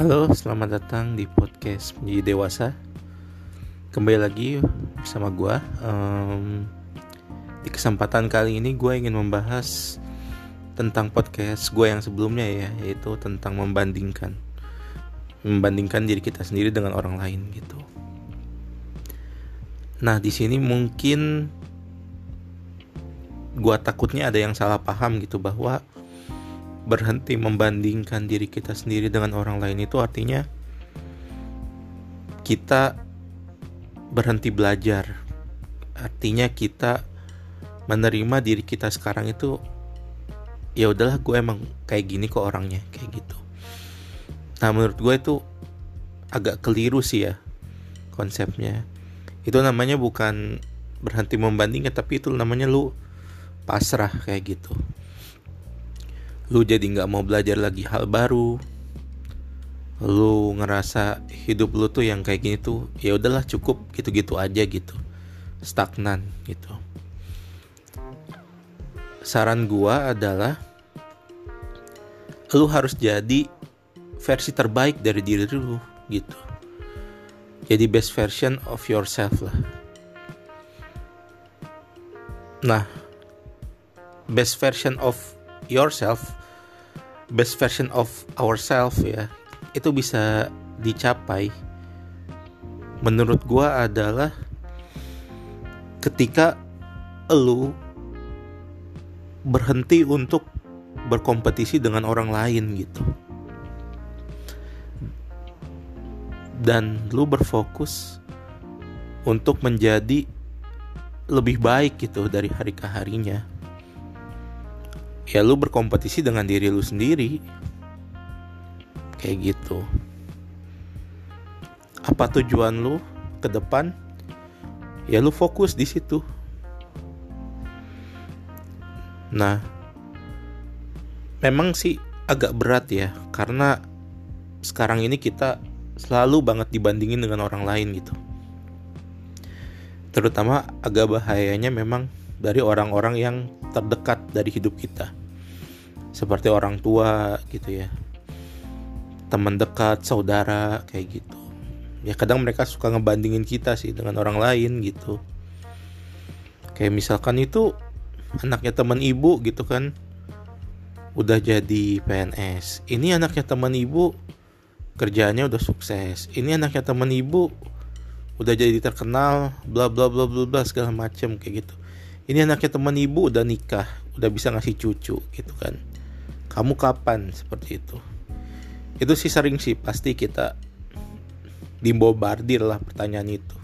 Halo, selamat datang di podcast Menjadi Dewasa. Kembali lagi bersama gue um, Di kesempatan kali ini gue ingin membahas Tentang podcast gue yang sebelumnya ya Yaitu tentang membandingkan. Membandingkan diri kita sendiri dengan orang lain gitu. Nah di sini mungkin Gue takutnya ada yang salah paham gitu bahwa berhenti membandingkan diri kita sendiri dengan orang lain itu artinya kita berhenti belajar. Artinya kita menerima diri kita sekarang itu ya udahlah gue emang kayak gini kok orangnya kayak gitu. Nah menurut gue itu agak keliru sih ya konsepnya. Itu namanya bukan berhenti membandingkan tapi itu namanya lu pasrah kayak gitu lu jadi nggak mau belajar lagi hal baru. Lu ngerasa hidup lu tuh yang kayak gini tuh ya udahlah cukup gitu-gitu aja gitu. Stagnan gitu. Saran gua adalah lu harus jadi versi terbaik dari diri lu gitu. Jadi best version of yourself lah. Nah best version of yourself best version of ourselves ya itu bisa dicapai. Menurut gua adalah ketika lu berhenti untuk berkompetisi dengan orang lain gitu. Dan lu berfokus untuk menjadi lebih baik gitu dari hari ke harinya ya lu berkompetisi dengan diri lu sendiri. Kayak gitu. Apa tujuan lu ke depan? Ya lu fokus di situ. Nah memang sih agak berat ya karena sekarang ini kita selalu banget dibandingin dengan orang lain gitu. Terutama agak bahayanya memang dari orang-orang yang terdekat dari hidup kita seperti orang tua gitu ya. Teman dekat saudara kayak gitu. Ya kadang mereka suka ngebandingin kita sih dengan orang lain gitu. Kayak misalkan itu anaknya teman ibu gitu kan udah jadi PNS ini anaknya teman ibu kerjaannya udah sukses. Ini anaknya teman ibu udah jadi terkenal bla bla bla bla bla segala macem kayak gitu. Ini anaknya teman ibu udah nikah udah bisa ngasih cucu gitu kan kamu kapan? Seperti itu. Itu sih sering sih pasti kita dibombardir lah pertanyaan itu.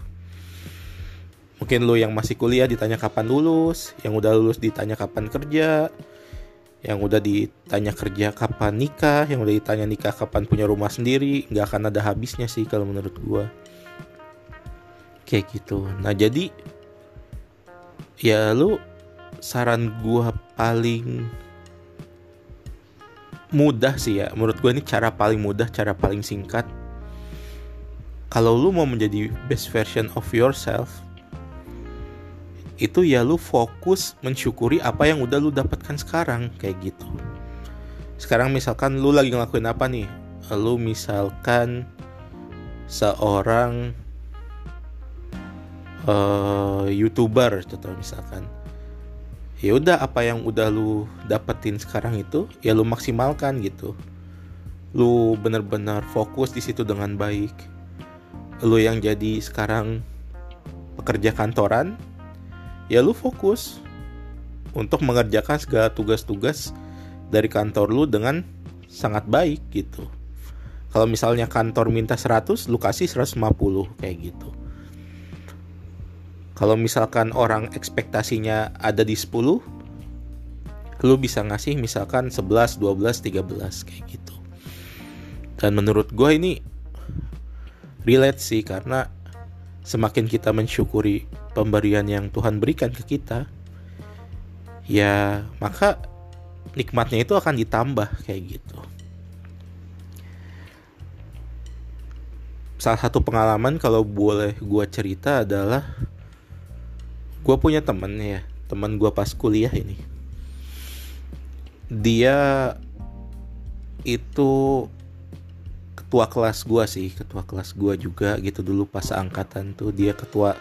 Mungkin lo yang masih kuliah ditanya kapan lulus yang udah lulus ditanya kapan kerja yang udah ditanya kerja kapan nikah yang udah ditanya nikah kapan punya rumah sendiri nggak akan ada habisnya sih kalau menurut gua. Kayak gitu. Nah jadi ya lu saran gua paling mudah sih ya. Menurut gue ini cara paling mudah cara paling singkat. Kalau lu mau menjadi best version of yourself itu ya lu fokus mensyukuri apa yang udah lu dapatkan sekarang kayak gitu. Sekarang misalkan lu lagi ngelakuin apa nih? Lu misalkan seorang uh, youtuber contoh misalkan ya udah apa yang udah lu dapetin sekarang itu ya lu maksimalkan gitu. Lu bener-bener fokus di situ dengan baik. Lu yang jadi sekarang pekerja kantoran ya lu fokus untuk mengerjakan segala tugas-tugas dari kantor lu dengan sangat baik gitu. Kalau misalnya kantor minta 100 lu kasih 150 kayak gitu kalau misalkan orang ekspektasinya ada di 10, lu bisa ngasih misalkan 11, 12, 13 kayak gitu. Dan menurut gue ini relate sih karena semakin kita mensyukuri pemberian yang Tuhan berikan ke kita, ya maka nikmatnya itu akan ditambah kayak gitu. Salah satu pengalaman kalau boleh gue cerita adalah gue punya temen ya teman gue pas kuliah ini. Dia itu ketua kelas gua sih ketua kelas gua juga gitu dulu pas angkatan tuh. Dia ketua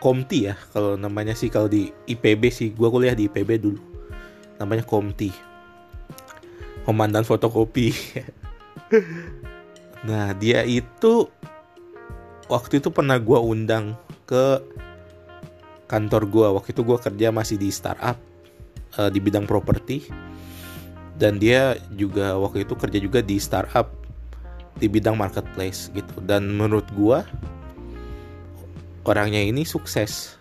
komti ya kalau namanya sih kalau di IPB sih. Gua kuliah di IPB dulu namanya komti. Komandan fotokopi. Nah dia itu waktu itu pernah gua undang ke kantor gua. Waktu itu gua kerja masih di startup uh, di bidang properti. Dan dia juga waktu itu kerja juga di startup di bidang marketplace gitu. Dan menurut gua orangnya ini sukses.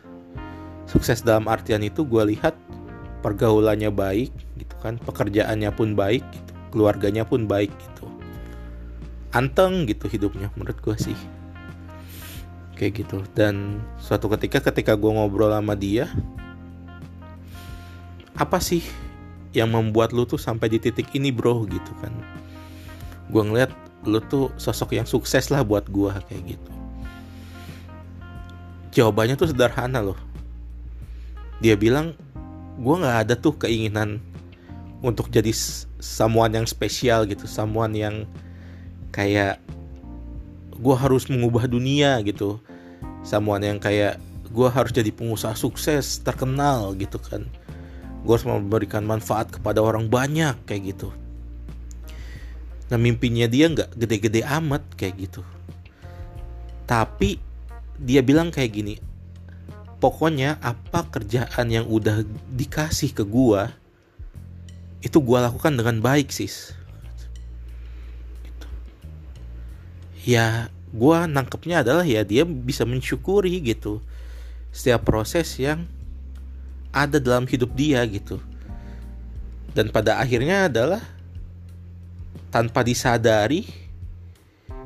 Sukses dalam artian itu gua lihat pergaulannya baik gitu kan pekerjaannya pun baik gitu keluarganya pun baik gitu. Anteng gitu hidupnya menurut gua sih kayak gitu. Dan suatu ketika ketika gue ngobrol sama dia apa sih yang membuat lu tuh sampai di titik ini bro? Gitu kan. Gue ngeliat lu tuh sosok yang sukses lah buat gue kayak gitu. Jawabannya tuh sederhana loh. Dia bilang gue nggak ada tuh keinginan untuk jadi someone yang spesial gitu someone yang kayak gue harus mengubah dunia gitu someone yang kayak gue harus jadi pengusaha sukses terkenal gitu kan. Gue harus memberikan manfaat kepada orang banyak kayak gitu. Nah mimpinya dia nggak gede-gede amat kayak gitu. Tapi dia bilang kayak gini pokoknya apa kerjaan yang udah dikasih ke gue itu gue lakukan dengan baik sis. Gitu. ya gue nangkepnya adalah ya dia bisa mensyukuri gitu setiap proses yang ada dalam hidup dia gitu. Dan pada akhirnya adalah tanpa disadari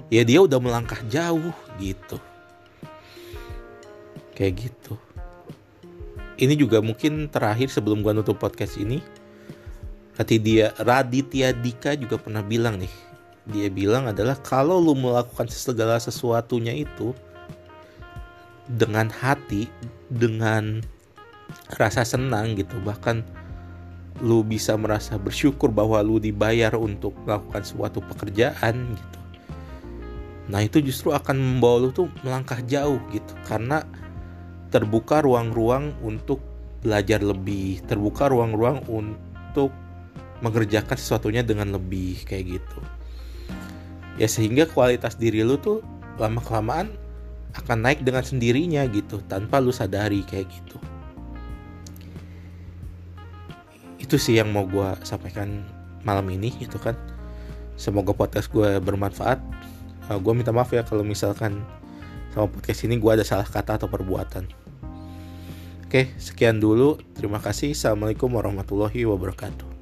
ya dia udah melangkah jauh gitu. Kayak gitu. Ini juga mungkin terakhir sebelum gua nutup podcast ini dia Raditya Dika juga pernah bilang nih dia bilang adalah kalau lu melakukan segala sesuatunya itu dengan hati dengan rasa senang gitu bahkan lu bisa merasa bersyukur bahwa lu dibayar untuk melakukan suatu pekerjaan gitu. Nah itu justru akan membawa lu tuh melangkah jauh gitu karena terbuka ruang-ruang untuk belajar lebih terbuka ruang-ruang untuk mengerjakan sesuatunya dengan lebih kayak gitu ya sehingga kualitas diri lu tuh lama kelamaan akan naik dengan sendirinya gitu tanpa lu sadari kayak gitu. Itu sih yang mau gue sampaikan malam ini gitu kan. Semoga podcast gue bermanfaat. Uh, gue minta maaf ya kalau misalkan sama podcast ini gue ada salah kata atau perbuatan. Oke sekian dulu. Terima kasih. Assalamualaikum warahmatullahi wabarakatuh